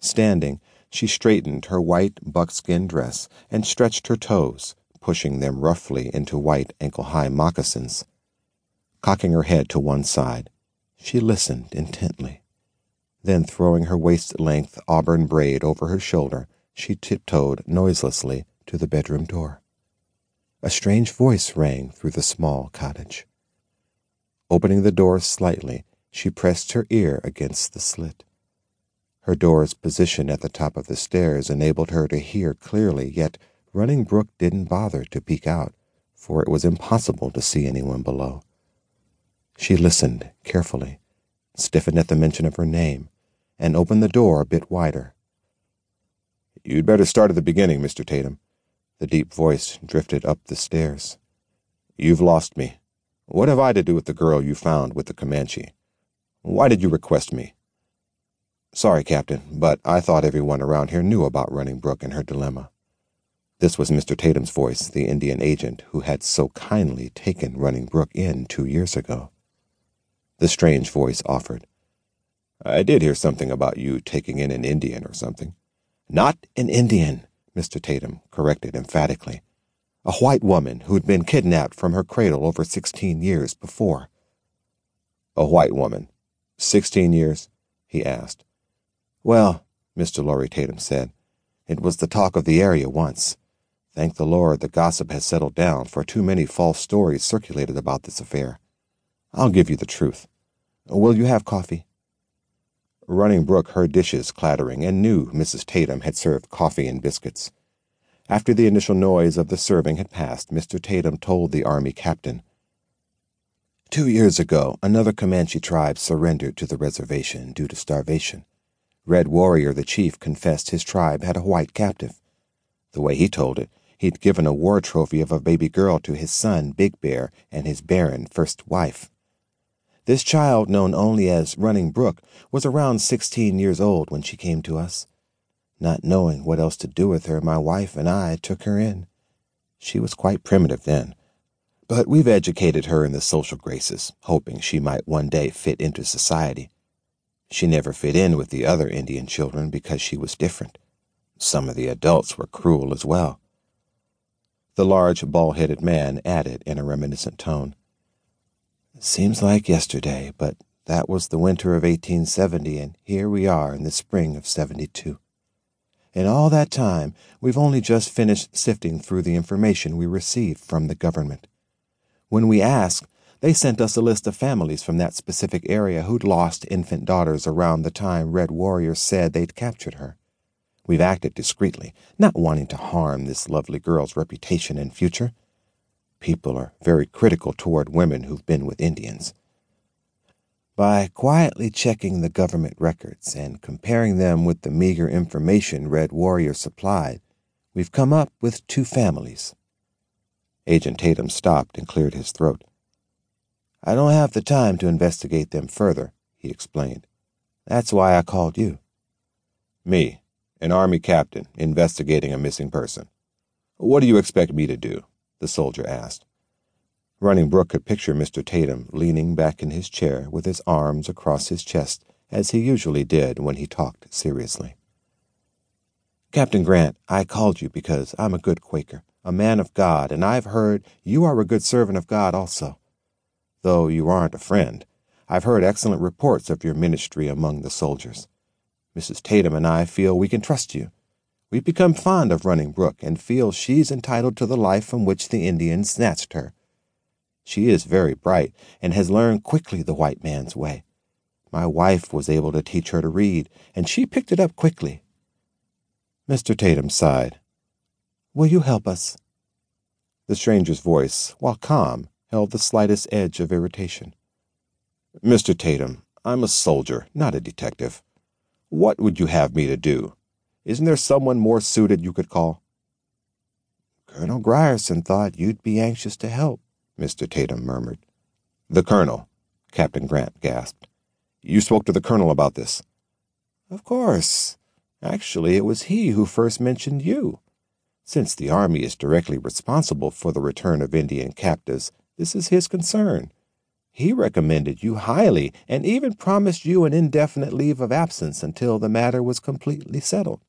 Standing, she straightened her white buckskin dress and stretched her toes, pushing them roughly into white ankle high moccasins. Cocking her head to one side, she listened intently. Then, throwing her waist length auburn braid over her shoulder, she tiptoed noiselessly to the bedroom door. A strange voice rang through the small cottage. Opening the door slightly, she pressed her ear against the slit. Her door's position at the top of the stairs enabled her to hear clearly, yet Running Brook didn't bother to peek out, for it was impossible to see anyone below. She listened carefully, stiffened at the mention of her name, and opened the door a bit wider. You'd better start at the beginning, Mr. Tatum. The deep voice drifted up the stairs. You've lost me. What have I to do with the girl you found with the Comanche? Why did you request me? Sorry, Captain, but I thought everyone around here knew about Running Brook and her dilemma. This was Mr. Tatum's voice, the Indian agent who had so kindly taken Running Brook in two years ago. The strange voice offered. I did hear something about you taking in an Indian or something. Not an Indian, Mr. Tatum corrected emphatically. A white woman who'd been kidnapped from her cradle over sixteen years before. A white woman? Sixteen years? he asked. Well, Mr. Lorry Tatum said, it was the talk of the area once. Thank the Lord the gossip has settled down, for too many false stories circulated about this affair. I'll give you the truth. Will you have coffee? Running Brook heard dishes clattering and knew Mrs. Tatum had served coffee and biscuits. After the initial noise of the serving had passed, Mr. Tatum told the army captain. Two years ago, another Comanche tribe surrendered to the reservation due to starvation. Red Warrior, the chief, confessed his tribe had a white captive. The way he told it, he'd given a war trophy of a baby girl to his son, Big Bear, and his barren first wife. This child, known only as Running Brook, was around sixteen years old when she came to us. Not knowing what else to do with her, my wife and I took her in. She was quite primitive then. But we've educated her in the social graces, hoping she might one day fit into society. She never fit in with the other Indian children because she was different. Some of the adults were cruel as well. The large, bald headed man added in a reminiscent tone Seems like yesterday, but that was the winter of 1870, and here we are in the spring of 72. In all that time, we've only just finished sifting through the information we received from the government. When we asked, they sent us a list of families from that specific area who'd lost infant daughters around the time Red Warrior said they'd captured her. We've acted discreetly, not wanting to harm this lovely girl's reputation and future. People are very critical toward women who've been with Indians. By quietly checking the government records and comparing them with the meager information Red Warrior supplied, we've come up with two families. Agent Tatum stopped and cleared his throat. I don't have the time to investigate them further, he explained. That's why I called you. Me, an Army captain, investigating a missing person. What do you expect me to do? the soldier asked. Running Brook could picture Mr. Tatum leaning back in his chair with his arms across his chest, as he usually did when he talked seriously. Captain Grant, I called you because I'm a good Quaker, a man of God, and I've heard you are a good servant of God also. Though you aren't a friend, I've heard excellent reports of your ministry among the soldiers. Mrs. Tatum and I feel we can trust you. We've become fond of Running Brook and feel she's entitled to the life from which the Indians snatched her. She is very bright and has learned quickly the white man's way. My wife was able to teach her to read, and she picked it up quickly. Mr. Tatum sighed. Will you help us? The stranger's voice, while calm, held the slightest edge of irritation. Mr. Tatum, I'm a soldier, not a detective. What would you have me to do? Isn't there someone more suited you could call? Colonel Grierson thought you'd be anxious to help, Mr. Tatum murmured. The colonel, Captain Grant gasped. You spoke to the colonel about this? Of course. Actually, it was he who first mentioned you. Since the Army is directly responsible for the return of Indian captives, this is his concern. He recommended you highly and even promised you an indefinite leave of absence until the matter was completely settled.